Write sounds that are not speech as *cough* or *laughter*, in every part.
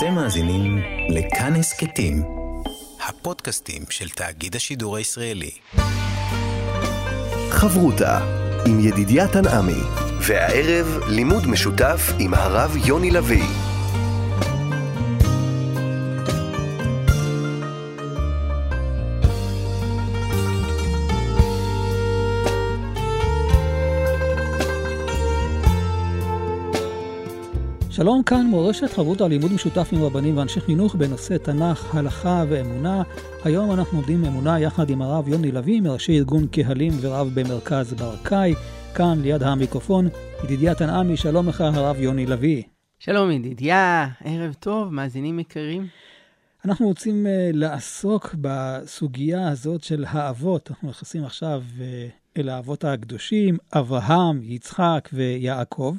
אתם מאזינים לכאן הסכתים, הפודקאסטים של תאגיד השידור הישראלי. חברותה עם ידידיה תנעמי, והערב לימוד משותף עם הרב יוני לביא. שלום כאן מורשת חברות הלימוד משותף עם רבנים ואנשי חינוך בנושא תנ"ך, הלכה ואמונה. היום אנחנו עובדים אמונה יחד עם הרב יוני לביא, מראשי ארגון קהלים ורב במרכז ברקאי. כאן ליד המיקרופון, ידידיה תנעמי, שלום לך הרב יוני לביא. שלום ידידיה, ערב טוב, מאזינים יקרים. אנחנו רוצים uh, לעסוק בסוגיה הזאת של האבות. אנחנו נכנסים עכשיו uh, אל האבות הקדושים, אברהם, יצחק ויעקב.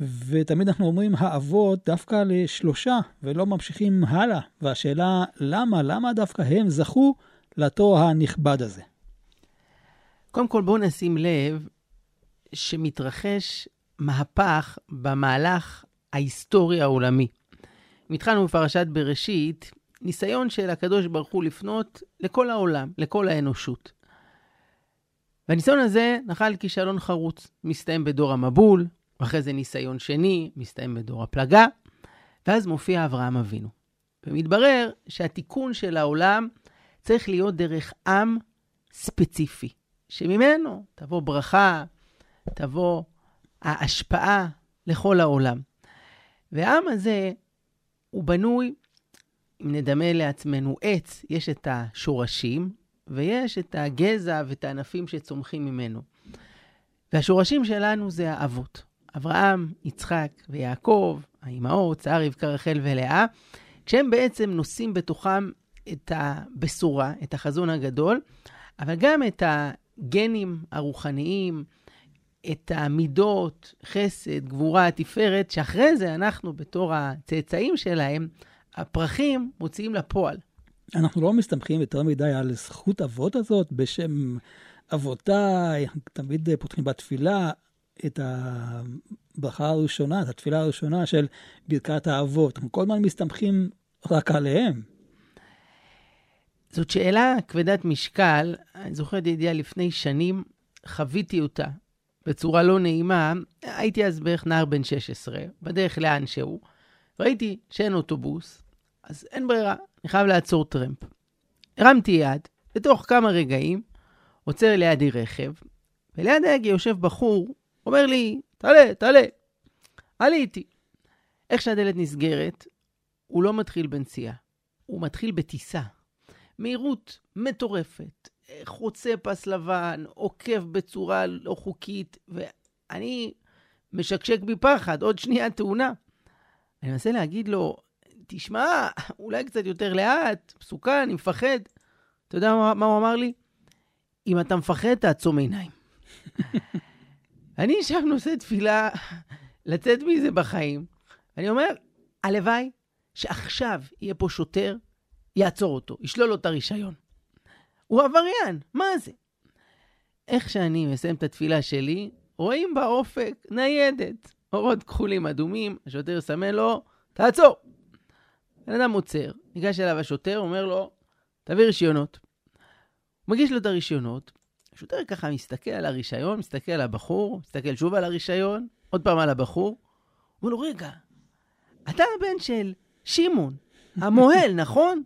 ותמיד אנחנו אומרים האבות דווקא לשלושה, ולא ממשיכים הלאה. והשאלה, למה? למה דווקא הם זכו לתואר הנכבד הזה? קודם כל, בואו נשים לב שמתרחש מהפך במהלך ההיסטורי העולמי. התחלנו בפרשת בראשית, ניסיון של הקדוש ברוך הוא לפנות לכל העולם, לכל האנושות. והניסיון הזה נחל כישלון חרוץ. מסתיים בדור המבול, ואחרי זה ניסיון שני, מסתיים בדור הפלגה, ואז מופיע אברהם אבינו. ומתברר שהתיקון של העולם צריך להיות דרך עם ספציפי, שממנו תבוא ברכה, תבוא ההשפעה לכל העולם. והעם הזה הוא בנוי, אם נדמה לעצמנו עץ, יש את השורשים, ויש את הגזע ואת הענפים שצומחים ממנו. והשורשים שלנו זה האבות. אברהם, יצחק ויעקב, האימהות, שרה, רבקה, רחל ולאה, כשהם בעצם נושאים בתוכם את הבשורה, את החזון הגדול, אבל גם את הגנים הרוחניים, את המידות, חסד, גבורה, תפארת, שאחרי זה אנחנו בתור הצאצאים שלהם, הפרחים מוציאים לפועל. אנחנו לא מסתמכים יותר מדי על זכות אבות הזאת בשם אבותיי, תמיד פותחים בתפילה, את הברכה הראשונה, את התפילה הראשונה של ברכת האבות. אנחנו כל הזמן מסתמכים רק עליהם. זאת שאלה כבדת משקל. אני זוכר, ידידיה, לפני שנים חוויתי אותה בצורה לא נעימה. הייתי אז בערך נער בן 16, בדרך לאן שהוא. ראיתי שאין אוטובוס, אז אין ברירה, אני חייב לעצור טרמפ. הרמתי יד, בתוך כמה רגעים עוצר לידי רכב, וליד ההגה יושב בחור אומר לי, תעלה, תעלה. עליתי. איך שהדלת נסגרת, הוא לא מתחיל בנסיעה, הוא מתחיל בטיסה. מהירות מטורפת, חוצה פס לבן, עוקב בצורה לא חוקית, ואני משקשק מפחד, עוד שנייה תאונה. אני מנסה להגיד לו, תשמע, אולי קצת יותר לאט, מסוכן, אני מפחד. אתה יודע מה, מה הוא אמר לי? אם אתה מפחד, תעצום עיניים. *laughs* אני שם נושא תפילה לצאת מזה בחיים. אני אומר, הלוואי שעכשיו יהיה פה שוטר, יעצור אותו, ישלול לו את הרישיון. הוא עבריין, מה זה? איך שאני מסיים את התפילה שלי, רואים באופק ניידת, אורות כחולים אדומים, השוטר סמן לו, תעצור. בן אדם עוצר, ניגש אליו השוטר, אומר לו, תביא רישיונות. הוא מגיש לו את הרישיונות, השוטר ככה מסתכל על הרישיון, מסתכל על הבחור, מסתכל שוב על הרישיון, עוד פעם על הבחור. אומר לו, רגע, אתה הבן של שמעון, המוהל, *laughs* נכון?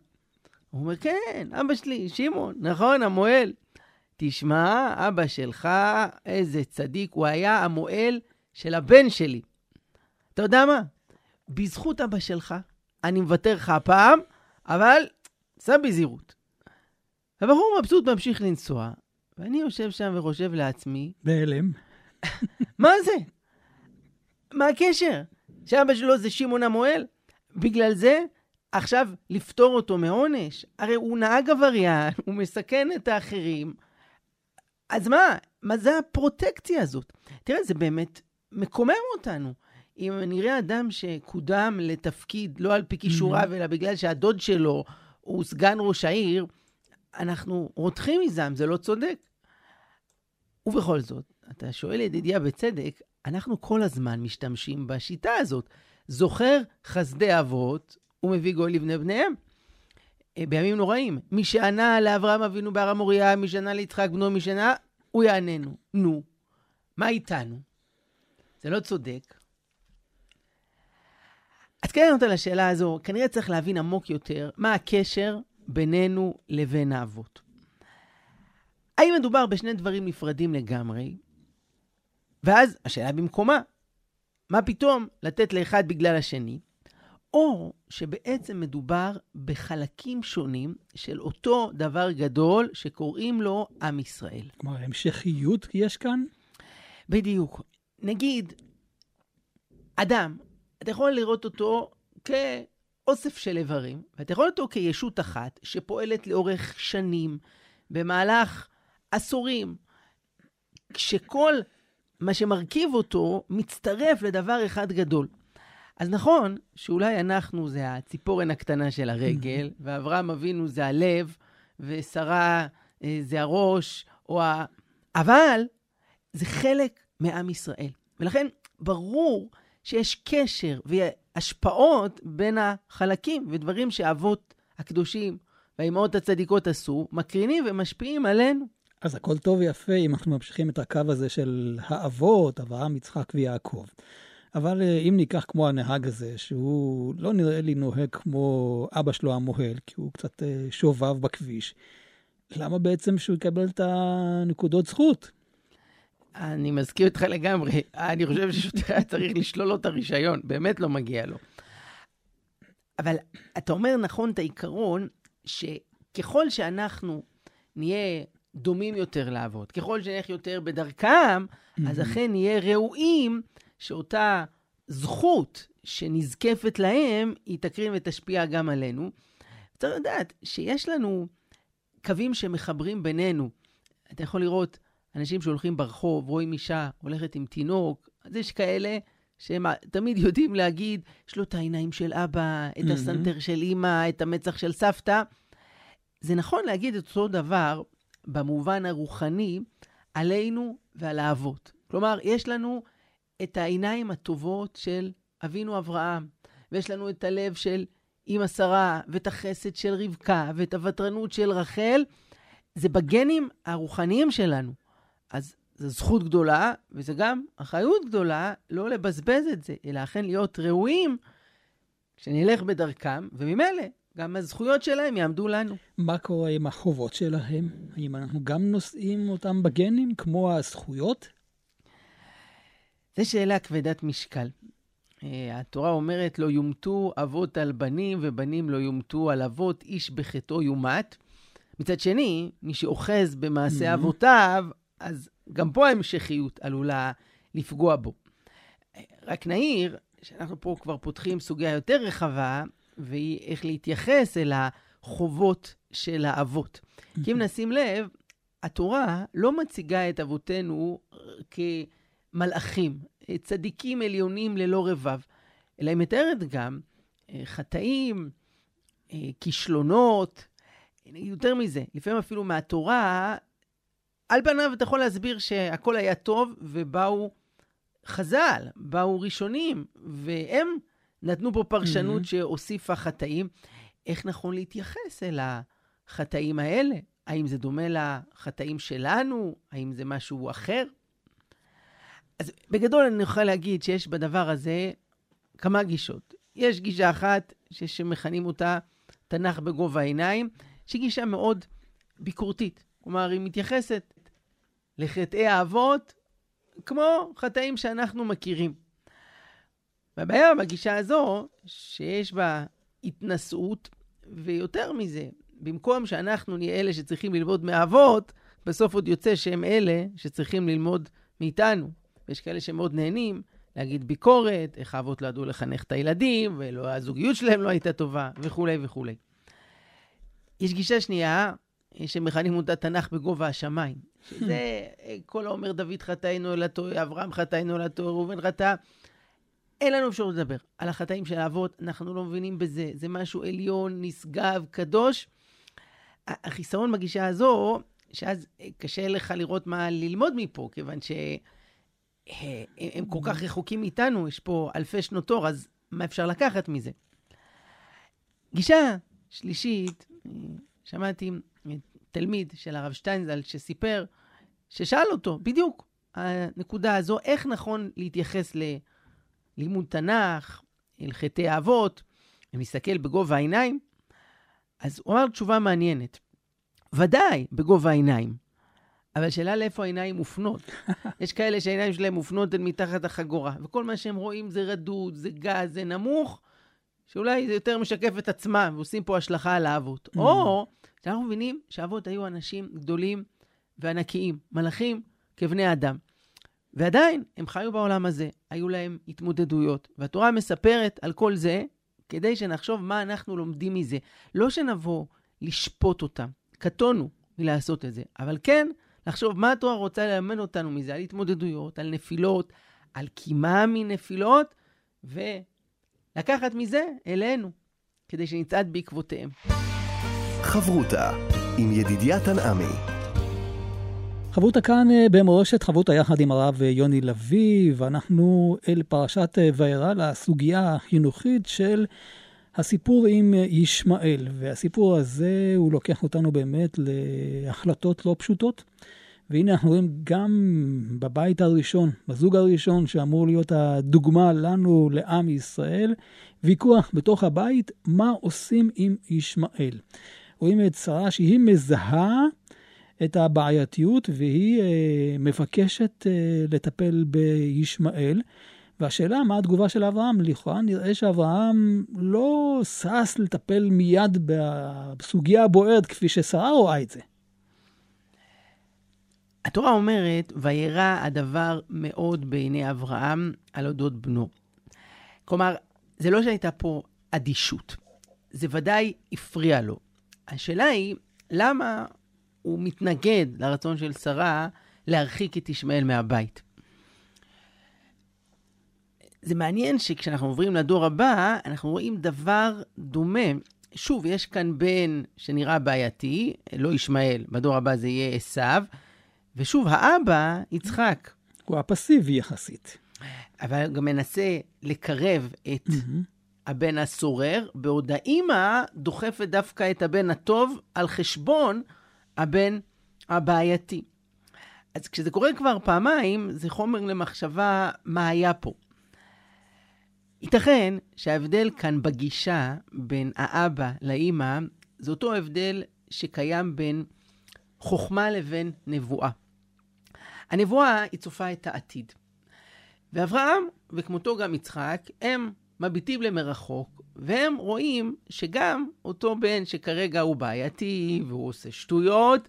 הוא אומר, כן, אבא שלי, שמעון, נכון, המוהל. תשמע, אבא שלך, איזה צדיק, הוא היה המוהל של הבן שלי. אתה יודע מה? בזכות אבא שלך, אני מוותר לך הפעם, אבל סע בזהירות. הבחור מבסוט ממשיך לנסוע, ואני יושב שם וחושב לעצמי... בהלם. מה זה? מה הקשר? שאבא שלו זה שמעון המוהל? בגלל זה עכשיו לפטור אותו מעונש? הרי הוא נהג עבריין, הוא מסכן את האחרים. אז מה? מה זה הפרוטקציה הזאת? תראה, זה באמת מקומם אותנו. אם נראה אדם שקודם לתפקיד לא על פי כישוריו, mm-hmm. אלא בגלל שהדוד שלו הוא סגן ראש העיר, אנחנו רותחים מזעם, זה לא צודק. ובכל זאת, אתה שואל ידידיה בצדק, אנחנו כל הזמן משתמשים בשיטה הזאת. זוכר חסדי אבות, ומביא גוי לבני בניהם. אה, בימים נוראים. מי שענה לאברהם אבינו בהר המוריה, מי שענה ליצחק בנו, מי שענה, הוא יעננו. נו, מה איתנו? זה לא צודק. אז כן לענות על השאלה הזו, כנראה צריך להבין עמוק יותר מה הקשר בינינו לבין האבות. האם מדובר בשני דברים נפרדים לגמרי? ואז השאלה במקומה, מה פתאום לתת לאחד בגלל השני? או שבעצם מדובר בחלקים שונים של אותו דבר גדול שקוראים לו עם ישראל. כלומר, המשכיות יש כאן? בדיוק. נגיד, אדם, אתה יכול לראות אותו כאוסף של איברים, ואתה יכול אותו כישות אחת שפועלת לאורך שנים, במהלך עשורים, כשכל מה שמרכיב אותו מצטרף לדבר אחד גדול. אז נכון שאולי אנחנו זה הציפורן הקטנה של הרגל, ואברהם אבינו זה הלב, ושרה אה, זה הראש, או ה... אבל זה חלק מעם ישראל. ולכן ברור שיש קשר והשפעות בין החלקים, ודברים שאבות הקדושים והאימהות הצדיקות עשו, מקרינים ומשפיעים עלינו. אז הכל טוב ויפה אם אנחנו ממשיכים את הקו הזה של האבות, אברהם, יצחק ויעקב. אבל אה, אם ניקח כמו הנהג הזה, שהוא לא נראה לי נוהג כמו אבא שלו המוהל, כי הוא קצת אה, שובב בכביש, למה בעצם שהוא יקבל את הנקודות זכות? אני מסכים איתך לגמרי. אני חושב ששוטר היה צריך לשלול לו את הרישיון, באמת לא מגיע לו. אבל אתה אומר נכון את העיקרון, שככל שאנחנו נהיה דומים יותר לעבוד, ככל שנלך יותר בדרכם, אז אכן נהיה ראויים שאותה זכות שנזקפת להם, היא תקרין ותשפיע גם עלינו. צריך לדעת שיש לנו קווים שמחברים בינינו. אתה יכול לראות אנשים שהולכים ברחוב, רואים אישה הולכת עם תינוק, אז יש כאלה שהם תמיד יודעים להגיד, יש לו את העיניים של אבא, את mm-hmm. הסנטר של אימא, את המצח של סבתא. זה נכון להגיד את אותו דבר במובן הרוחני עלינו ועל האבות. כלומר, יש לנו את העיניים הטובות של אבינו אברהם, ויש לנו את הלב של אימא שרה, ואת החסד של רבקה, ואת הוותרנות של רחל. זה בגנים הרוחניים שלנו. אז זו זכות גדולה, וזה גם אחריות גדולה לא לבזבז את זה, אלא אכן להיות ראויים כשנלך בדרכם, וממילא גם הזכויות שלהם יעמדו לנו. מה קורה עם החובות שלהם? האם אנחנו גם נושאים אותם בגנים כמו הזכויות? זו שאלה כבדת משקל. אה, התורה אומרת, לא יומתו אבות על בנים ובנים לא יומתו על אבות, איש בחטאו יומת. מצד שני, מי שאוחז במעשה mm-hmm. אבותיו, אז גם פה ההמשכיות עלולה לפגוע בו. רק נעיר שאנחנו פה כבר פותחים סוגיה יותר רחבה, והיא איך להתייחס אל החובות של האבות. כי אם נשים לב, התורה לא מציגה את אבותינו כמלאכים, צדיקים עליונים ללא רבב, אלא היא מתארת גם אה, חטאים, אה, כישלונות, יותר מזה, לפעמים אפילו מהתורה על פניו אתה יכול להסביר שהכל היה טוב, ובאו חז"ל, באו ראשונים, והם נתנו פה פרשנות mm-hmm. שהוסיפה חטאים. איך נכון להתייחס אל החטאים האלה? האם זה דומה לחטאים שלנו? האם זה משהו אחר? אז בגדול אני יכול להגיד שיש בדבר הזה כמה גישות. יש גישה אחת שמכנים אותה תנ"ך בגובה העיניים, שהיא גישה מאוד ביקורתית. כלומר, היא מתייחסת לחטאי האבות, כמו חטאים שאנחנו מכירים. והבעיה בגישה הזו, שיש בה התנשאות, ויותר מזה, במקום שאנחנו נהיה אלה שצריכים ללמוד מהאבות, בסוף עוד יוצא שהם אלה שצריכים ללמוד מאיתנו. ויש כאלה שמאוד נהנים להגיד ביקורת, איך האבות לא ידעו לחנך את הילדים, והזוגיות שלהם לא הייתה טובה, וכולי וכולי. יש גישה שנייה, שמכנים אותה תנ"ך בגובה השמיים. שזה כל האומר דוד חטאינו אל הטועה, אברהם חטאינו אל הטועה, ראובן חטא. אין לנו אפשרות לדבר על החטאים של האבות, אנחנו לא מבינים בזה. זה משהו עליון, נשגב, קדוש. החיסרון בגישה הזו, שאז קשה לך לראות מה ללמוד מפה, כיוון שהם כל כך רחוקים מאיתנו, יש פה אלפי שנות תור, אז מה אפשר לקחת מזה? גישה שלישית, שמעתי תלמיד של הרב שטיינזל שסיפר, ששאל אותו בדיוק הנקודה הזו, איך נכון להתייחס ללימוד תנ"ך, הלכתי האבות, ומסתכל בגובה העיניים, אז הוא אמר תשובה מעניינת. ודאי, בגובה העיניים. אבל שאלה לאיפה העיניים מופנות. *laughs* יש כאלה שהעיניים שלהם מופנות אל מתחת החגורה, וכל מה שהם רואים זה רדוד, זה גז, זה נמוך, שאולי זה יותר משקף את עצמם, ועושים פה השלכה על האבות. Mm. או שאנחנו מבינים שהאבות היו אנשים גדולים וענקיים, מלאכים כבני אדם. ועדיין, הם חיו בעולם הזה, היו להם התמודדויות. והתורה מספרת על כל זה, כדי שנחשוב מה אנחנו לומדים מזה. לא שנבוא לשפוט אותם, קטונו מלעשות את זה, אבל כן לחשוב מה התורה רוצה ללמד אותנו מזה, על התמודדויות, על נפילות, על קימה מנפילות, ולקחת מזה אלינו, כדי שנצעד בעקבותיהם. חברותה עם ידידיה תנעמי חברותה כאן אה, במורשת חברותה יחד עם הרב יוני לביא, ואנחנו אל פרשת אה, וירא, לסוגיה החינוכית של הסיפור עם ישמעאל. והסיפור הזה, הוא לוקח אותנו באמת להחלטות לא פשוטות. והנה אנחנו רואים גם בבית הראשון, בזוג הראשון, שאמור להיות הדוגמה לנו, לעם ישראל, ויכוח בתוך הבית, מה עושים עם ישמעאל. רואים את שרה שהיא מזהה את הבעייתיות והיא אה, מבקשת אה, לטפל בישמעאל. והשאלה, מה התגובה של אברהם? לכאורה נראה שאברהם לא שש לטפל מיד בסוגיה הבוערת כפי ששרה רואה את זה. התורה אומרת, וירא הדבר מאוד בעיני אברהם על אודות בנו. כלומר, זה לא שהייתה פה אדישות, זה ודאי הפריע לו. השאלה היא, למה הוא מתנגד לרצון של שרה להרחיק את ישמעאל מהבית? זה מעניין שכשאנחנו עוברים לדור הבא, אנחנו רואים דבר דומה. שוב, יש כאן בן שנראה בעייתי, לא ישמעאל, בדור הבא זה יהיה עשיו, ושוב, האבא, יצחק. הוא הפסיבי יחסית. אבל גם מנסה לקרב את. הבן הסורר, בעוד האימא דוחפת דווקא את הבן הטוב על חשבון הבן הבעייתי. אז כשזה קורה כבר פעמיים, זה חומר למחשבה מה היה פה. ייתכן שההבדל כאן בגישה בין האבא לאימא, זה אותו הבדל שקיים בין חוכמה לבין נבואה. הנבואה היא צופה את העתיד. ואברהם, וכמותו גם יצחק, הם מביטים למרחוק, והם רואים שגם אותו בן שכרגע הוא בעייתי והוא עושה שטויות,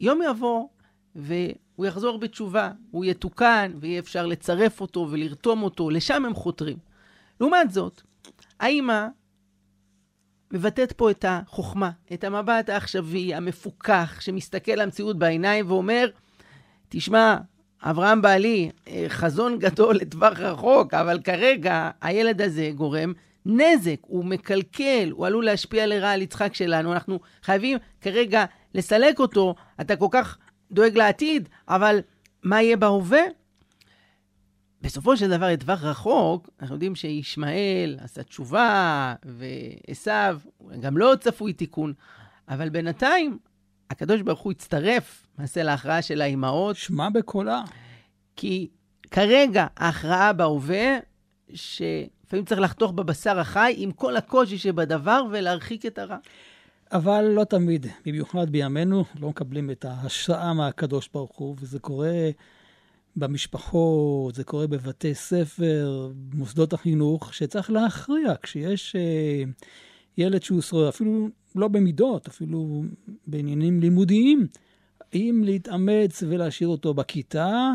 יום יבוא והוא יחזור בתשובה, הוא יתוקן ויהיה אפשר לצרף אותו ולרתום אותו, לשם הם חותרים. לעומת זאת, האמא מבטאת פה את החוכמה, את המבט העכשווי, המפוכח, שמסתכל למציאות בעיניים ואומר, תשמע, אברהם בעלי, אה, חזון גדול לטווח רחוק, אבל כרגע הילד הזה גורם נזק, הוא מקלקל, הוא עלול להשפיע לרעה על יצחק שלנו. אנחנו חייבים כרגע לסלק אותו. אתה כל כך דואג לעתיד, אבל מה יהיה בהווה? בסופו של דבר, לטווח רחוק, אנחנו יודעים שישמעאל עשה תשובה, ועשו גם לא צפוי תיקון, אבל בינתיים, הקדוש ברוך הוא הצטרף, למעשה, להכרעה של האימהות. שמע בקולה. כי כרגע ההכרעה בהווה, שלפעמים צריך לחתוך בבשר החי עם כל הקושי שבדבר ולהרחיק את הרע. אבל לא תמיד, במיוחד בימינו, לא מקבלים את ההשראה מהקדוש ברוך הוא, וזה קורה במשפחות, זה קורה בבתי ספר, מוסדות החינוך, שצריך להכריע כשיש אה, ילד שהוא אפילו לא במידות, אפילו בעניינים לימודיים, האם להתאמץ ולהשאיר אותו בכיתה,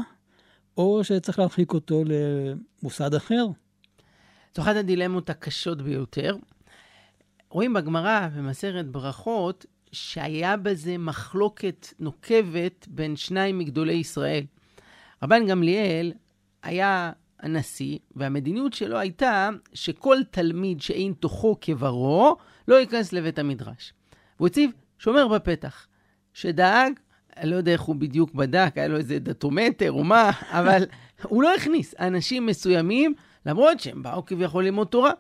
או שצריך להרחיק אותו למוסד אחר. זו אחת הדילמות הקשות ביותר. רואים בגמרא, במסכת ברכות, שהיה בזה מחלוקת נוקבת בין שניים מגדולי ישראל. רבן גמליאל היה הנשיא, והמדיניות שלו הייתה שכל תלמיד שאין תוכו כברו, לא ייכנס לבית המדרש. והוא הציב שומר בפתח, שדאג, אני לא יודע איך הוא בדיוק בדק, היה לו איזה דטומטר או מה, *laughs* אבל הוא לא הכניס אנשים מסוימים, למרות שהם באו כביכול ללמוד תורה.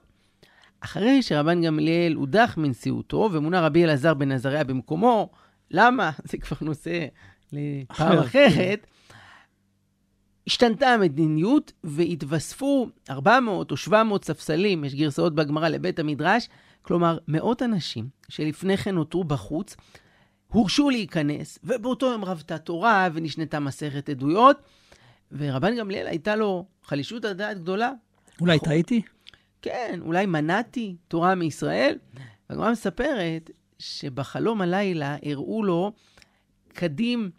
אחרי שרבן גמליאל הודח מנשיאותו ומונה רבי אלעזר בן עזריה במקומו, למה? *laughs* זה כבר נושא לפעם אחרת. השתנתה המדיניות והתווספו 400 או 700 ספסלים, יש גרסאות בגמרא לבית המדרש, כלומר מאות אנשים שלפני כן נותרו בחוץ, הורשו להיכנס, ובאותו יום רבתה תורה ונשנתה מסכת עדויות, ורבן גמליאל הייתה לו חלישות הדעת גדולה. אולי טעיתי? כן, אולי מנעתי תורה מישראל. והגמרא מספרת שבחלום הלילה הראו לו קדים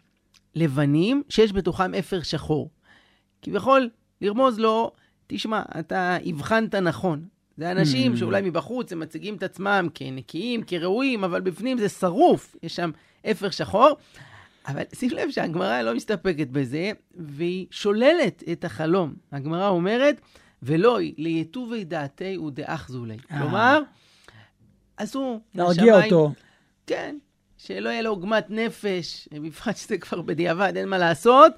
לבנים שיש בתוכם אפר שחור. כביכול, לרמוז לו, תשמע, אתה הבחנת נכון. זה אנשים mm. שאולי מבחוץ הם מציגים את עצמם כנקיים, כראויים, אבל בפנים זה שרוף, יש שם אפר שחור. אבל שים לב שהגמרא לא מסתפקת בזה, והיא שוללת את החלום. הגמרא אומרת, ולא היא, ליתובי דעתי ודאחזו לי. אה. כלומר, עשו להרגיע אותו. כן, שלא יהיה לו עוגמת נפש, בפרט שזה כבר בדיעבד, אין מה לעשות.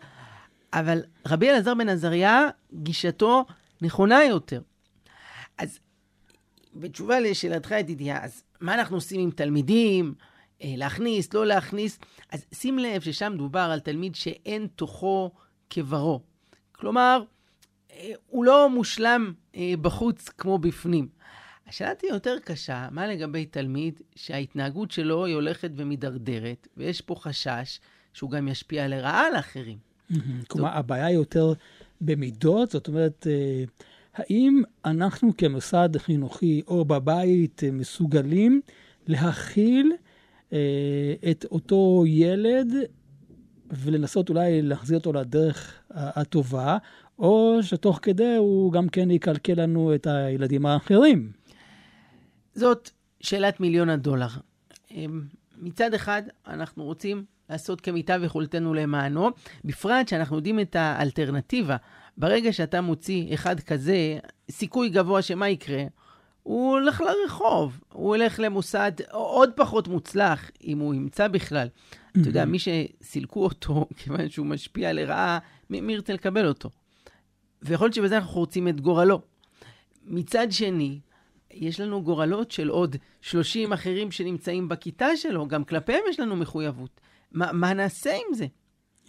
אבל רבי אלעזר בן עזריה, גישתו נכונה יותר. אז בתשובה לשאלתך, ידידיה, אז מה אנחנו עושים עם תלמידים? אה, להכניס, לא להכניס? אז שים לב ששם דובר על תלמיד שאין תוכו כברו. כלומר, אה, הוא לא מושלם אה, בחוץ כמו בפנים. השאלה תהיה יותר קשה, מה לגבי תלמיד שההתנהגות שלו היא הולכת ומידרדרת, ויש פה חשש שהוא גם ישפיע לרעה על האחרים. כלומר, הבעיה היא יותר במידות, זאת אומרת, אה, האם אנחנו כמוסד חינוכי או בבית אה, מסוגלים להכיל אה, את אותו ילד ולנסות אולי להחזיר אותו לדרך הטובה, או שתוך כדי הוא גם כן יקלקל לנו את הילדים האחרים. זאת שאלת מיליון הדולר. מצד אחד, אנחנו רוצים לעשות כמיטב יכולתנו למענו, בפרט שאנחנו יודעים את האלטרנטיבה. ברגע שאתה מוציא אחד כזה, סיכוי גבוה שמה יקרה? הוא הולך לרחוב, הוא הולך למוסד עוד פחות מוצלח, אם הוא ימצא בכלל. אתה יודע, מי שסילקו אותו, *laughs* כיוון שהוא משפיע לרעה, מי ירצה לקבל אותו? ויכול להיות שבזה אנחנו רוצים את גורלו. מצד שני, יש לנו גורלות של עוד 30 אחרים שנמצאים בכיתה שלו, גם כלפיהם יש לנו מחויבות. מה, מה נעשה עם זה?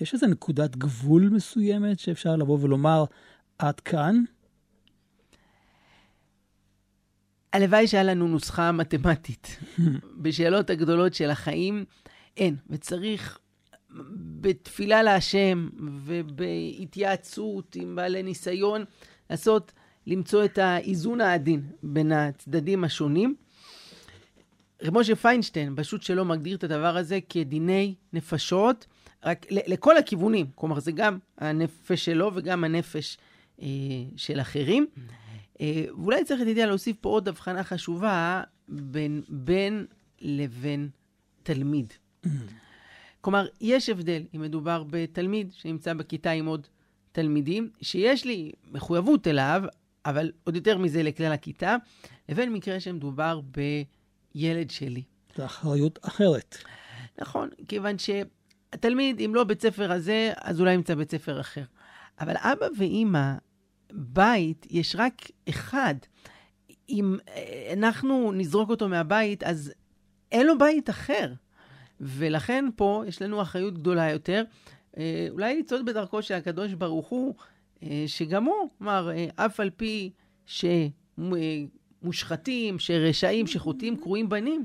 יש איזו נקודת גבול מסוימת שאפשר לבוא ולומר, עד כאן? הלוואי שהיה לנו נוסחה מתמטית. *laughs* בשאלות הגדולות של החיים אין, וצריך בתפילה להשם ובהתייעצות עם בעלי ניסיון לעשות, למצוא את האיזון העדין בין הצדדים השונים. רב משה פיינשטיין, פשוט שלא מגדיר את הדבר הזה כדיני נפשות, רק לכל הכיוונים. כלומר, זה גם הנפש שלו וגם הנפש אה, של אחרים. אה, ואולי צריך, ידידיה, להוסיף פה עוד הבחנה חשובה בין בן לבין תלמיד. כלומר, יש הבדל אם מדובר בתלמיד שנמצא בכיתה עם עוד תלמידים, שיש לי מחויבות אליו, אבל עוד יותר מזה לכלל הכיתה, לבין מקרה שמדובר בילד שלי. זו אחריות אחרת. נכון, כיוון שהתלמיד, אם לא בית ספר הזה, אז אולי ימצא בית ספר אחר. אבל אבא ואימא, בית, יש רק אחד. אם אנחנו נזרוק אותו מהבית, אז אין לו בית אחר. ולכן פה יש לנו אחריות גדולה יותר, אה, אולי לצעוד בדרכו של הקדוש ברוך הוא, אה, שגם הוא אמר, אה, אף על פי שמושחתים, שרשעים, שחוטאים, קרויים בנים.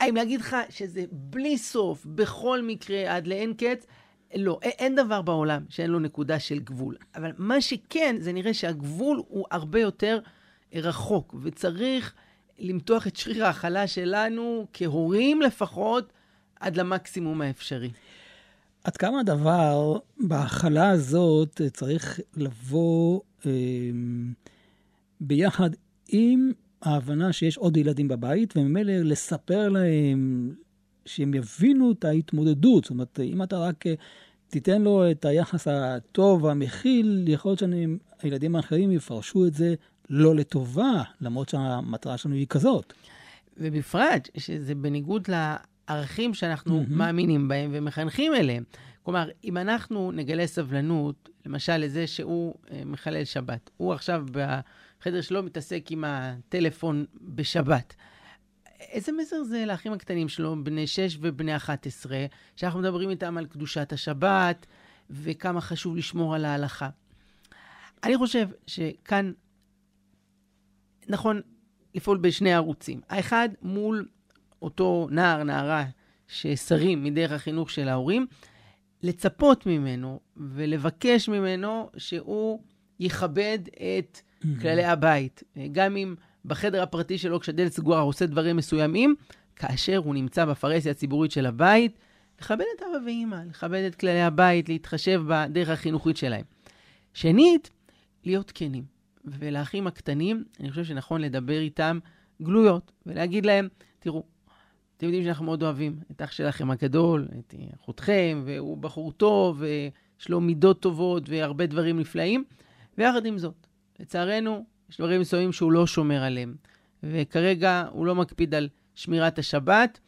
האם להגיד לך שזה בלי סוף, בכל מקרה, עד לאין קץ? לא, אין דבר בעולם שאין לו נקודה של גבול. אבל מה שכן, זה נראה שהגבול הוא הרבה יותר רחוק, וצריך למתוח את שריר ההכלה שלנו, כהורים לפחות, עד למקסימום האפשרי. עד כמה הדבר בהכלה הזאת צריך לבוא אה, ביחד עם ההבנה שיש עוד ילדים בבית, וממילא לספר להם שהם יבינו את ההתמודדות. זאת אומרת, אם אתה רק תיתן לו את היחס הטוב והמכיל, יכול להיות שהילדים האחרים יפרשו את זה לא לטובה, למרות שהמטרה שלנו היא כזאת. ובפרט, שזה בניגוד לערכים שאנחנו mm-hmm. מאמינים בהם ומחנכים אליהם. כלומר, אם אנחנו נגלה סבלנות, למשל לזה שהוא אה, מחלל שבת, הוא עכשיו חדר שלו מתעסק עם הטלפון בשבת. איזה מסר זה לאחים הקטנים שלו, בני 6 ובני 11, שאנחנו מדברים איתם על קדושת השבת וכמה חשוב לשמור על ההלכה. אני חושב שכאן נכון לפעול בשני ערוצים. האחד, מול אותו נער, נערה, ששרים מדרך החינוך של ההורים, לצפות ממנו ולבקש ממנו שהוא יכבד את. כללי הבית. גם אם בחדר הפרטי שלו, כשהדלת סגורה, הוא עושה דברים מסוימים, כאשר הוא נמצא בפרהסיה הציבורית של הבית, לכבד את אבא ואימא, לכבד את כללי הבית, להתחשב בדרך החינוכית שלהם. שנית, להיות כנים. ולאחים הקטנים, אני חושב שנכון לדבר איתם גלויות, ולהגיד להם, תראו, אתם יודעים שאנחנו מאוד אוהבים את אח שלכם הגדול, את אחותכם, והוא בחור טוב, ויש לו מידות טובות והרבה דברים נפלאים, ויחד עם זאת, לצערנו, יש דברים מסוימים שהוא לא שומר עליהם, וכרגע הוא לא מקפיד על שמירת השבת.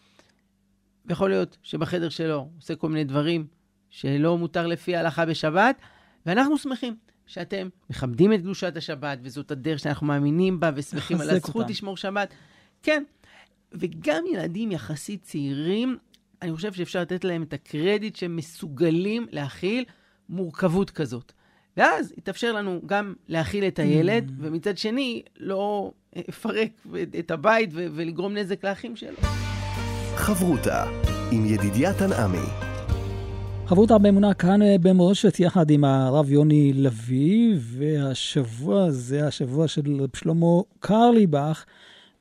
ויכול להיות שבחדר שלו הוא עושה כל מיני דברים שלא מותר לפי ההלכה בשבת, ואנחנו שמחים שאתם מכבדים את קדושת השבת, וזאת הדרך שאנחנו מאמינים בה ושמחים על הזכות אותם. לשמור שבת. כן, וגם ילדים יחסית צעירים, אני חושב שאפשר לתת להם את הקרדיט שהם מסוגלים להכיל מורכבות כזאת. ואז יתאפשר לנו גם להכיל את הילד, mm. ומצד שני, לא לפרק את הבית ולגרום נזק לאחים שלו. חברותה עם ידידיה תנעמי חברותה באמונה כאן אה, במורשת יחד עם הרב יוני לביא, והשבוע זה השבוע של רב שלמה קרליבך,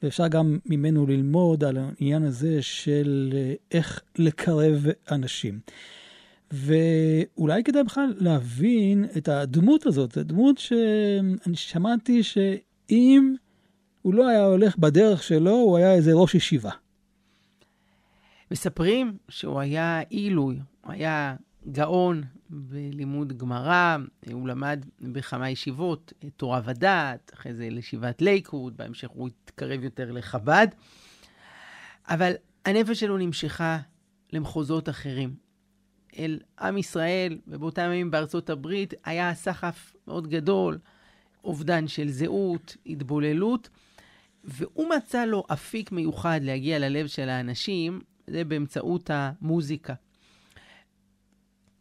ואפשר גם ממנו ללמוד על העניין הזה של אה, איך לקרב אנשים. ואולי כדאי בכלל להבין את הדמות הזאת, זו דמות שאני שמעתי שאם הוא לא היה הולך בדרך שלו, הוא היה איזה ראש ישיבה. מספרים שהוא היה עילוי, הוא היה גאון בלימוד גמרא, הוא למד בכמה ישיבות, תורה ודעת, אחרי זה לישיבת לייקוד, בהמשך הוא התקרב יותר לחב"ד, אבל הנפש שלו נמשכה למחוזות אחרים. אל עם ישראל, ובאותם ימים בארצות הברית, היה סחף מאוד גדול, אובדן של זהות, התבוללות, והוא מצא לו אפיק מיוחד להגיע ללב של האנשים, זה באמצעות המוזיקה.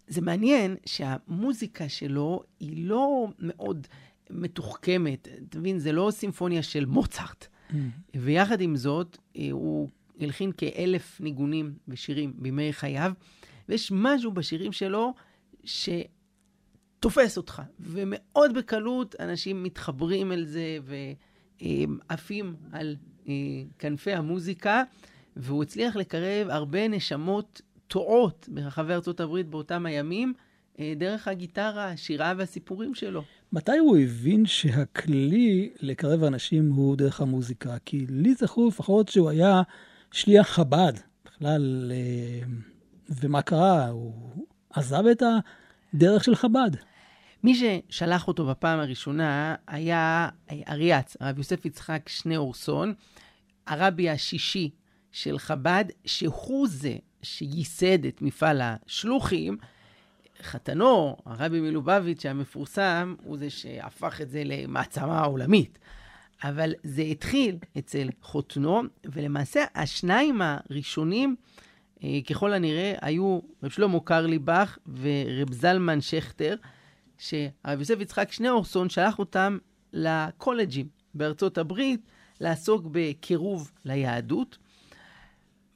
זה מעניין שהמוזיקה שלו היא לא מאוד מתוחכמת. אתה מבין, זה לא סימפוניה של מוצרט. Mm. ויחד עם זאת, אה, הוא הלחין כאלף ניגונים ושירים בימי חייו, ויש משהו בשירים שלו שתופס אותך, ומאוד בקלות אנשים מתחברים אל זה ועפים על אה, כנפי המוזיקה, והוא הצליח לקרב הרבה נשמות טועות ברחבי ארצות הברית באותם הימים, אה, דרך הגיטרה, השירה והסיפורים שלו. מתי הוא הבין שהכלי לקרב אנשים הוא דרך המוזיקה? כי לי זכור לפחות שהוא היה שליח חב"ד. בכלל, אה, ומה קרה? הוא עזב את הדרך של חב"ד. מי ששלח אותו בפעם הראשונה היה אריאץ, הרב יוסף יצחק שני אורסון, הרבי השישי של חב"ד, שהוא זה שייסד את מפעל השלוחים, חתנו, הרבי מלובביץ' המפורסם, הוא זה שהפך את זה למעצמה עולמית. אבל זה התחיל אצל חותנו, ולמעשה השניים הראשונים, ככל הנראה, היו רב שלמה קרליבך ורב זלמן שכטר, שהרב יוסף יצחק שניאורסון שלח אותם לקולג'ים בארצות הברית לעסוק בקירוב ליהדות.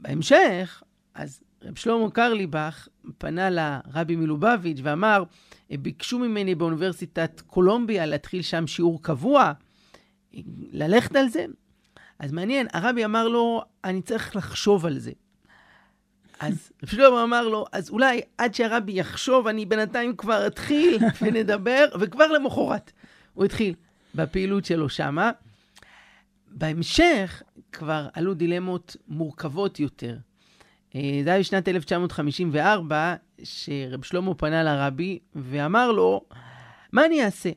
בהמשך, אז רב שלמה קרליבך פנה לרבי מלובביץ' ואמר, ביקשו ממני באוניברסיטת קולומביה להתחיל שם שיעור קבוע, ללכת על זה? אז מעניין, הרבי אמר לו, אני צריך לחשוב על זה. אז רב שלמה אמר לו, אז אולי עד שהרבי יחשוב, אני בינתיים כבר אתחיל *laughs* ונדבר, וכבר למחרת הוא התחיל בפעילות שלו שמה. בהמשך כבר עלו דילמות מורכבות יותר. אה, זה היה בשנת 1954, שרב שלמה פנה לרבי ואמר לו, מה אני אעשה?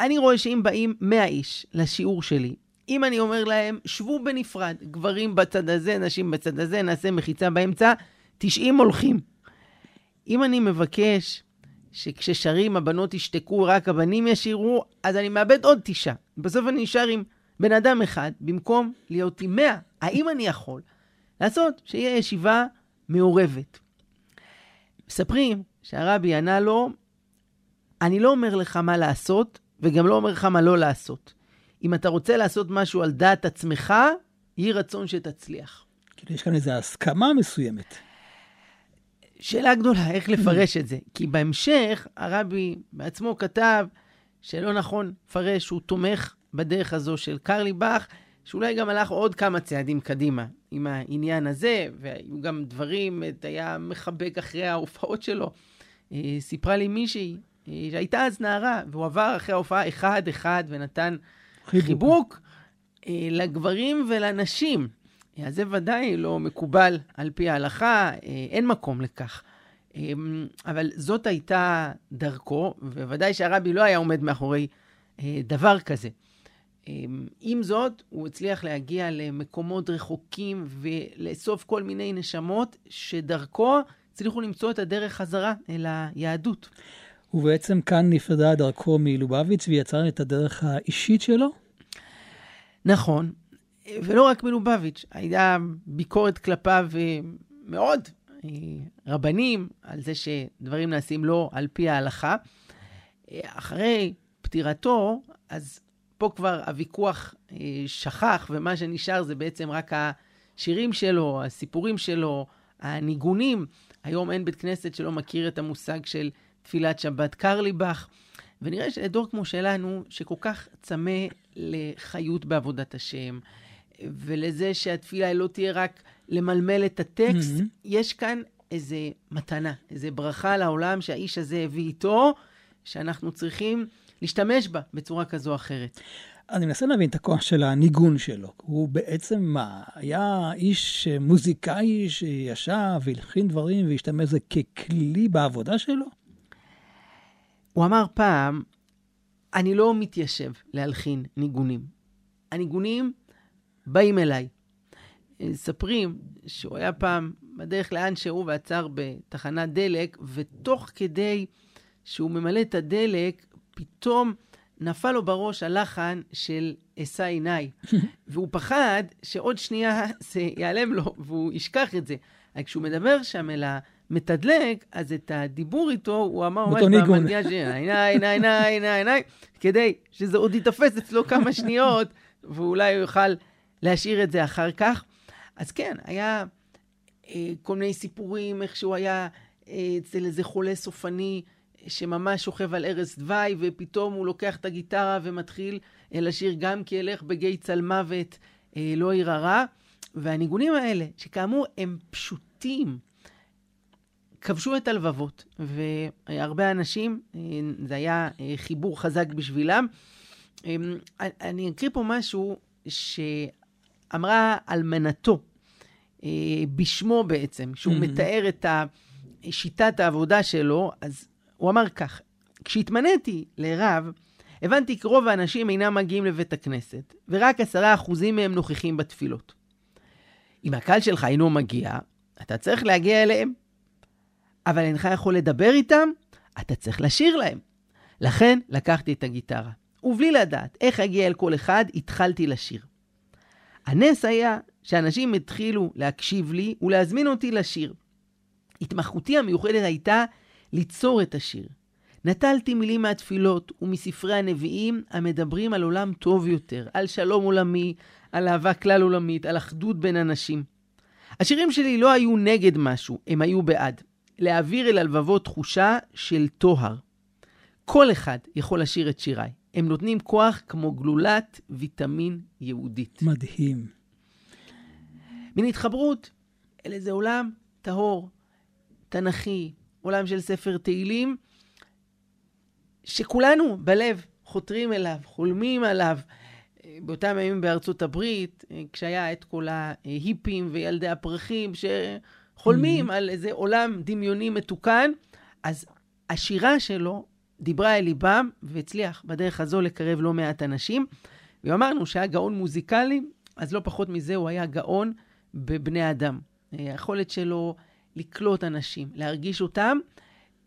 אני רואה שאם באים 100 איש לשיעור שלי, אם אני אומר להם, שבו בנפרד, גברים בצד הזה, נשים בצד הזה, נעשה מחיצה באמצע, 90 הולכים. אם אני מבקש שכששרים הבנות ישתקו, רק הבנים ישירו, אז אני מאבד עוד תשעה. בסוף אני נשאר עם בן אדם אחד, במקום להיות עם מאה. האם אני יכול לעשות שיהיה ישיבה מעורבת? מספרים שהרבי ענה לו, אני לא אומר לך מה לעשות, וגם לא אומר לך מה לא לעשות. אם אתה רוצה לעשות משהו על דעת עצמך, יהי רצון שתצליח. כאילו יש כאן איזו הסכמה מסוימת. שאלה גדולה, איך לפרש את זה. כי בהמשך, הרבי בעצמו כתב שלא נכון לפרש שהוא תומך בדרך הזו של קרליבך, שאולי גם הלך עוד כמה צעדים קדימה עם העניין הזה, והיו גם דברים, היה מחבק אחרי ההופעות שלו. אה, סיפרה לי מישהי אה, שהייתה אז נערה, והוא עבר אחרי ההופעה אחד-אחד ונתן חיבוק, חיבוק אה, לגברים ולנשים. אז זה ודאי לא מקובל על פי ההלכה, אין מקום לכך. אבל זאת הייתה דרכו, ובוודאי שהרבי לא היה עומד מאחורי דבר כזה. עם זאת, הוא הצליח להגיע למקומות רחוקים ולאסוף כל מיני נשמות שדרכו הצליחו למצוא את הדרך חזרה אל היהדות. ובעצם כאן נפרדה דרכו מלובביץ' ויצר את הדרך האישית שלו? נכון, ולא רק מלובביץ', הייתה ביקורת כלפיו אה, מאוד, אה, רבנים, על זה שדברים נעשים לא על פי ההלכה. אה, אחרי פטירתו, אז פה כבר הוויכוח שכח, ומה שנשאר זה בעצם רק השירים שלו, הסיפורים שלו, הניגונים. היום אין בית כנסת שלא מכיר את המושג של תפילת שבת קרליבך, ונראה שלדור כמו שלנו, שכל כך צמא לחיות בעבודת השם, ולזה שהתפילה לא תהיה רק למלמל את הטקסט, mm-hmm. יש כאן איזה מתנה, איזה ברכה לעולם שהאיש הזה הביא איתו, שאנחנו צריכים להשתמש בה בצורה כזו או אחרת. אני מנסה להבין את הכוח של הניגון שלו. הוא בעצם מה? היה איש מוזיקאי שישב והלחין דברים והשתמש בזה ככלי בעבודה שלו? הוא אמר פעם, אני לא מתיישב להלחין ניגונים. הניגונים באים אליי. מספרים שהוא היה פעם בדרך לאן שהוא ועצר בתחנת דלק, ותוך כדי שהוא ממלא את הדלק, פתאום נפל לו בראש הלחן של אשא עיניי, *laughs* והוא פחד שעוד שנייה זה ייעלם לו והוא ישכח את זה. כשהוא מדבר שם אל המתדלק, אז את הדיבור איתו הוא אמר ממש במנגיעה של עיניי, עיניי, עיניי, עיניי, עיניי, כדי שזה עוד יתפס אצלו כמה שניות, ואולי הוא יוכל להשאיר את זה אחר כך. אז כן, היה אה, כל מיני סיפורים, איך שהוא היה אה, אצל איזה חולה סופני, שממש שוכב על ערש דווי, ופתאום הוא לוקח את הגיטרה ומתחיל אה, לשיר גם כי אלך בגיא צלמוות אה, לא ירא והניגונים האלה, שכאמור הם פשוטים, כבשו את הלבבות, והרבה אנשים, אה, זה היה חיבור חזק בשבילם. אני אקריא פה משהו שאמרה אלמנתו, בשמו בעצם, שהוא mm-hmm. מתאר את שיטת העבודה שלו, אז הוא אמר כך, כשהתמניתי לרב, הבנתי כי רוב האנשים אינם מגיעים לבית הכנסת, ורק עשרה אחוזים מהם נוכחים בתפילות. אם הקהל שלך אינו מגיע, אתה צריך להגיע אליהם. אבל אינך יכול לדבר איתם, אתה צריך לשיר להם. לכן לקחתי את הגיטרה, ובלי לדעת איך אגיע אל כל אחד, התחלתי לשיר. הנס היה שאנשים התחילו להקשיב לי ולהזמין אותי לשיר. התמחותי המיוחדת הייתה ליצור את השיר. נטלתי מילים מהתפילות ומספרי הנביאים המדברים על עולם טוב יותר, על שלום עולמי, על אהבה כלל עולמית, על אחדות בין אנשים. השירים שלי לא היו נגד משהו, הם היו בעד. להעביר אל הלבבות תחושה של טוהר. כל אחד יכול לשיר את שיריי. הם נותנים כוח כמו גלולת ויטמין יהודית. מדהים. מין התחברות אל איזה עולם טהור, תנכי, עולם של ספר תהילים, שכולנו בלב חותרים אליו, חולמים עליו. באותם ימים בארצות הברית, כשהיה את כל ההיפים וילדי הפרחים שחולמים mm-hmm. על איזה עולם דמיוני מתוקן, אז השירה שלו דיברה אל ליבם והצליח בדרך הזו לקרב לא מעט אנשים. ואמרנו שהיה גאון מוזיקלי, אז לא פחות מזה הוא היה גאון בבני אדם. היכולת שלו לקלוט אנשים, להרגיש אותם,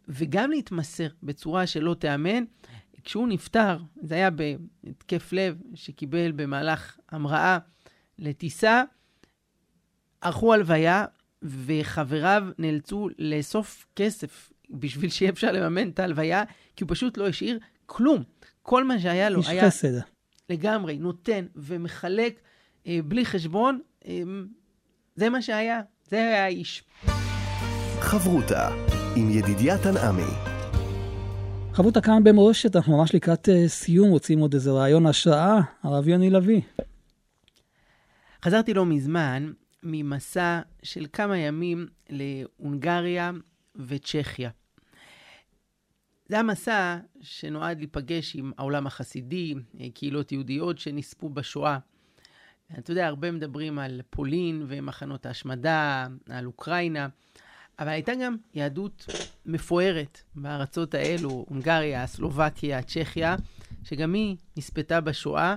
וגם להתמסר בצורה שלא תיאמן. כשהוא נפטר, זה היה בהתקף לב שקיבל במהלך המראה לטיסה, ערכו הלוויה, וחבריו נאלצו לאסוף כסף בשביל שיהיה אפשר לממן את ההלוויה, כי הוא פשוט לא השאיר כלום. כל מה שהיה לו איש היה חסד. לגמרי נותן ומחלק אה, בלי חשבון. אה, זה מה שהיה, זה היה האיש. חברותה עם ידידיה תנעמי. חברותה כאן במורשת, אנחנו ממש לקראת אה, סיום, רוצים עוד איזה רעיון השראה, הרב יוני לביא. חזרתי לא מזמן ממסע של כמה ימים להונגריה וצ'כיה. זה היה מסע שנועד להיפגש עם העולם החסידי, קהילות יהודיות שנספו בשואה. אתה יודע, הרבה מדברים על פולין ומחנות ההשמדה, על אוקראינה, אבל הייתה גם יהדות מפוארת בארצות האלו, הונגריה, סלובקיה, צ'כיה, שגם היא נספתה בשואה,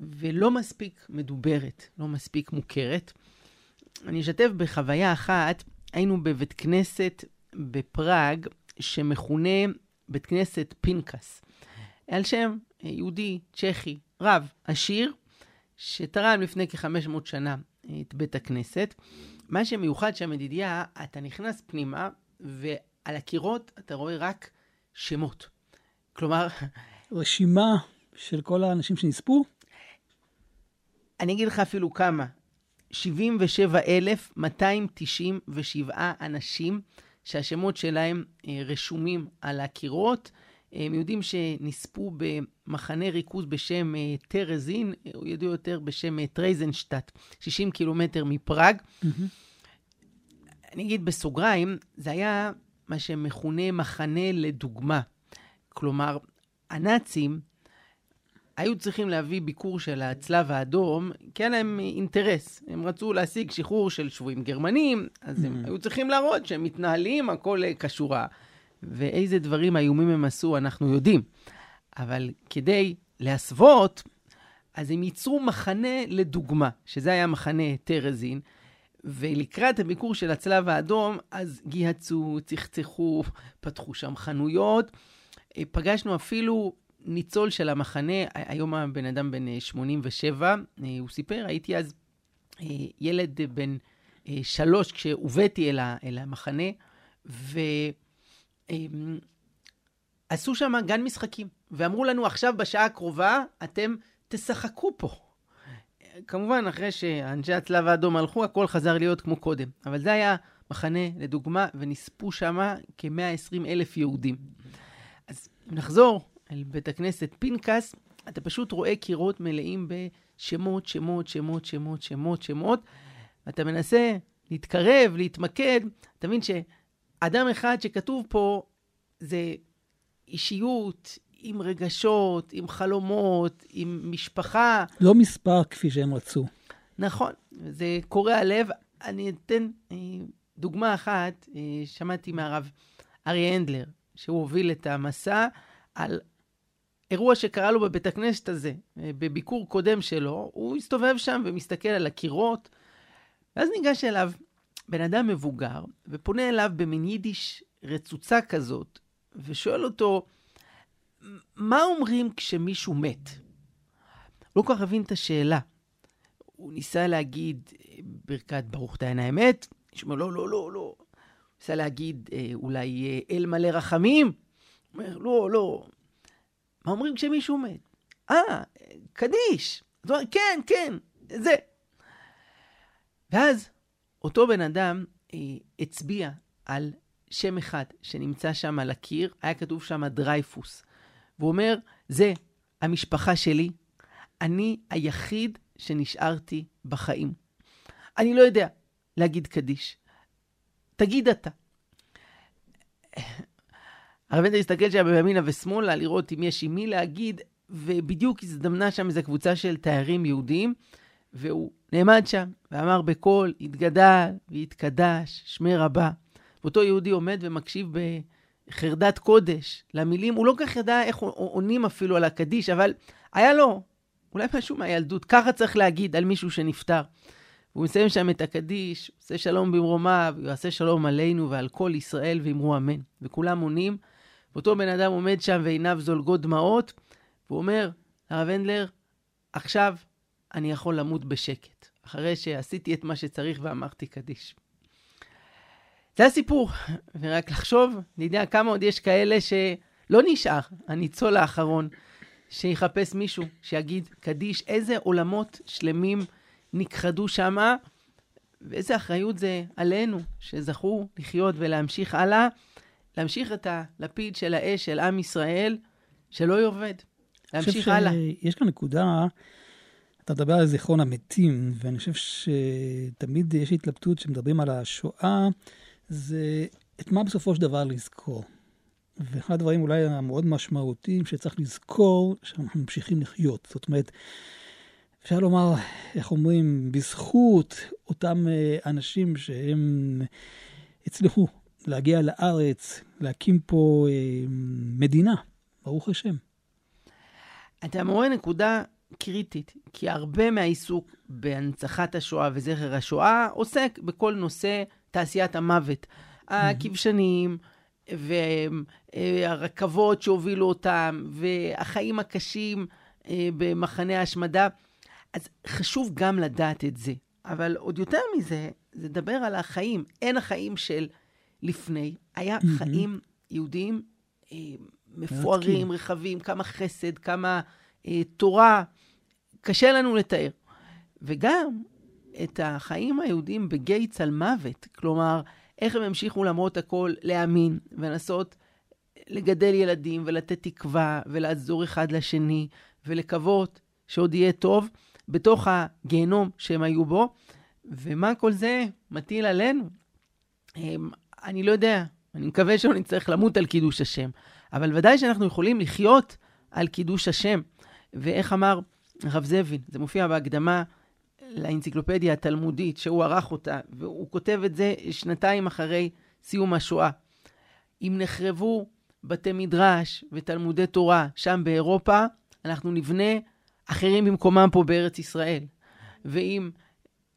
ולא מספיק מדוברת, לא מספיק מוכרת. אני אשתף בחוויה אחת, היינו בבית כנסת בפראג, שמכונה בית כנסת פינקס, על שם יהודי צ'כי, רב עשיר, שתרם לפני כ-500 שנה את בית הכנסת. מה שמיוחד שם, ידידיה, אתה נכנס פנימה, ועל הקירות אתה רואה רק שמות. כלומר... רשימה של כל האנשים שנספו? אני אגיד לך אפילו כמה. 77,297 אנשים שהשמות שלהם אה, רשומים על הקירות. הם יהודים שנספו במחנה ריכוז בשם אה, טרזין, הוא ידוע יותר בשם אה, טרזיינשטט, 60 קילומטר מפראג. אני אגיד בסוגריים, זה היה מה שמכונה מחנה לדוגמה. כלומר, הנאצים היו צריכים להביא ביקור של הצלב האדום, כי היה להם אינטרס. הם רצו להשיג שחרור של שבויים גרמנים, אז הם mm-hmm. היו צריכים להראות שהם מתנהלים, הכל כשורה. ואיזה דברים איומים הם עשו, אנחנו יודעים. אבל כדי להסוות, אז הם ייצרו מחנה לדוגמה, שזה היה מחנה טרזין, ולקראת הביקור של הצלב האדום, אז גיהצו, צחצחו, פתחו שם חנויות. פגשנו אפילו ניצול של המחנה, היום הבן אדם בן 87, הוא סיפר, הייתי אז ילד בן שלוש כשהובאתי אל המחנה, ו... אמ, שם גן משחקים, ואמרו לנו, עכשיו בשעה הקרובה אתם תשחקו פה. כמובן, אחרי שאנשי הצלב האדום הלכו, הכל חזר להיות כמו קודם. אבל זה היה מחנה, לדוגמה, ונספו שם כ-120 אלף יהודים. אז נחזור אל בית הכנסת פנקס, אתה פשוט רואה קירות מלאים בשמות, שמות, שמות, שמות, שמות, שמות, ואתה מנסה להתקרב, להתמקד, אתה מבין שאדם אחד שכתוב פה זה אישיות עם רגשות, עם חלומות, עם משפחה. לא מספר כפי שהם רצו. נכון, זה קורע לב. אני אתן אה, דוגמה אחת, אה, שמעתי מהרב אריה הנדלר, שהוא הוביל את המסע על אירוע שקרה לו בבית הכנסת הזה, אה, בביקור קודם שלו, הוא הסתובב שם ומסתכל על הקירות, ואז ניגש אליו בן אדם מבוגר, ופונה אליו במין יידיש רצוצה כזאת, ושואל אותו, מה אומרים כשמישהו מת? לא כל כך הבין את השאלה. הוא ניסה להגיד ברכת ברוך דיין האמת, הוא אומר, לא, לא, לא, לא. הוא ניסה להגיד אולי אל מלא רחמים, הוא אומר, לא, לא. מה אומרים כשמישהו מת? אה, קדיש. זאת אומרת, כן, כן, זה. ואז אותו בן אדם אה, הצביע על שם אחד שנמצא שם על הקיר, היה כתוב שם דרייפוס. והוא אומר, זה המשפחה שלי, אני היחיד שנשארתי בחיים. אני לא יודע להגיד קדיש. תגיד אתה. הרב הנדר הסתכל שם בימינה ושמאלה לראות אם יש עם מי להגיד, ובדיוק הזדמנה שם איזו קבוצה של תיירים יהודים, והוא נעמד שם ואמר בקול, התגדל והתקדש, שמי רבה. ואותו יהודי עומד ומקשיב בחרדת קודש למילים, הוא לא כל כך ידע איך עונים אפילו על הקדיש, אבל היה לו אולי משהו מהילדות, ככה צריך להגיד על מישהו שנפטר. והוא מסיים שם את הקדיש, עושה שלום במרומיו, יעשה שלום עלינו ועל כל ישראל ואמרו אמן. וכולם עונים, ואותו בן אדם עומד שם ועיניו זולגות דמעות, והוא אומר, הרב הנדלר, עכשיו אני יכול למות בשקט, אחרי שעשיתי את מה שצריך ואמרתי קדיש. זה הסיפור, ורק לחשוב, אני יודע כמה עוד יש כאלה שלא נשאר, הניצול האחרון, שיחפש מישהו, שיגיד קדיש, איזה עולמות שלמים נכחדו שמה, ואיזה אחריות זה עלינו, שזכו לחיות ולהמשיך הלאה, להמשיך את הלפיד של האש של עם ישראל, שלא יאבד, להמשיך הלאה. יש כאן נקודה, אתה מדבר על זיכרון המתים, ואני חושב שתמיד יש התלבטות כשמדברים על השואה, זה את מה בסופו של דבר לזכור. ואחד הדברים אולי המאוד משמעותיים שצריך לזכור, שאנחנו ממשיכים לחיות. זאת אומרת, אפשר לומר, איך אומרים, בזכות אותם אה, אנשים שהם הצליחו להגיע לארץ, להקים פה אה, מדינה, ברוך השם. אתה מעורר נקודה קריטית, כי הרבה מהעיסוק בהנצחת השואה וזכר השואה עוסק בכל נושא תעשיית המוות. הכבשנים, והרכבות שהובילו אותם, והחיים הקשים אה, במחנה ההשמדה. אז חשוב גם לדעת את זה. אבל עוד יותר מזה, זה לדבר על החיים. אין החיים של לפני. היה חיים יהודיים אה, מפוארים, רחבים, כמה חסד, כמה אה, תורה. קשה לנו לתאר. וגם את החיים היהודיים בגיא צל מוות. כלומר, איך הם המשיכו למרות הכל להאמין ולנסות לגדל ילדים ולתת תקווה ולעזור אחד לשני ולקוות שעוד יהיה טוב בתוך הגיהנום שהם היו בו. ומה כל זה מטיל עלינו? אני לא יודע, אני מקווה שלא נצטרך למות על קידוש השם, אבל ודאי שאנחנו יכולים לחיות על קידוש השם. ואיך אמר הרב זבין, זה מופיע בהקדמה לאנציקלופדיה התלמודית, שהוא ערך אותה, והוא כותב את זה שנתיים אחרי סיום השואה. אם נחרבו בתי מדרש ותלמודי תורה שם באירופה, אנחנו נבנה אחרים במקומם פה בארץ ישראל. ואם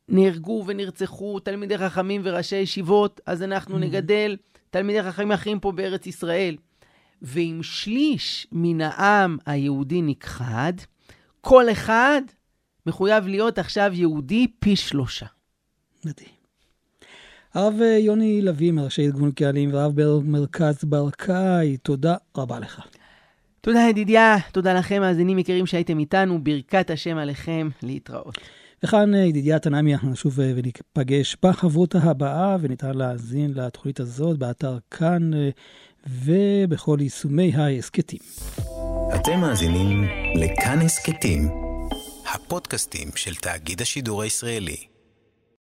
נהרגו ונרצחו תלמידי חכמים וראשי ישיבות, אז אנחנו mm-hmm. נגדל תלמידי חכמים אחרים פה בארץ ישראל. ואם שליש מן העם היהודי נכחד, כל אחד מחויב להיות עכשיו יהודי פי שלושה. מדהים. הרב יוני לביא מראשי ארגון קהלים והרב מרכז ברקאי, תודה רבה לך. תודה ידידיה, תודה לכם מאזינים יקרים שהייתם איתנו, ברכת השם עליכם, להתראות. וכאן ידידיה תנעמי, אנחנו נשוב וניפגש בחברותה הבאה, וניתן להאזין לתוכנית הזאת באתר כאן ובכל יישומי ההסכתים. אתם מאזינים לכאן הסכתים. הפודקאסטים של תאגיד השידור הישראלי.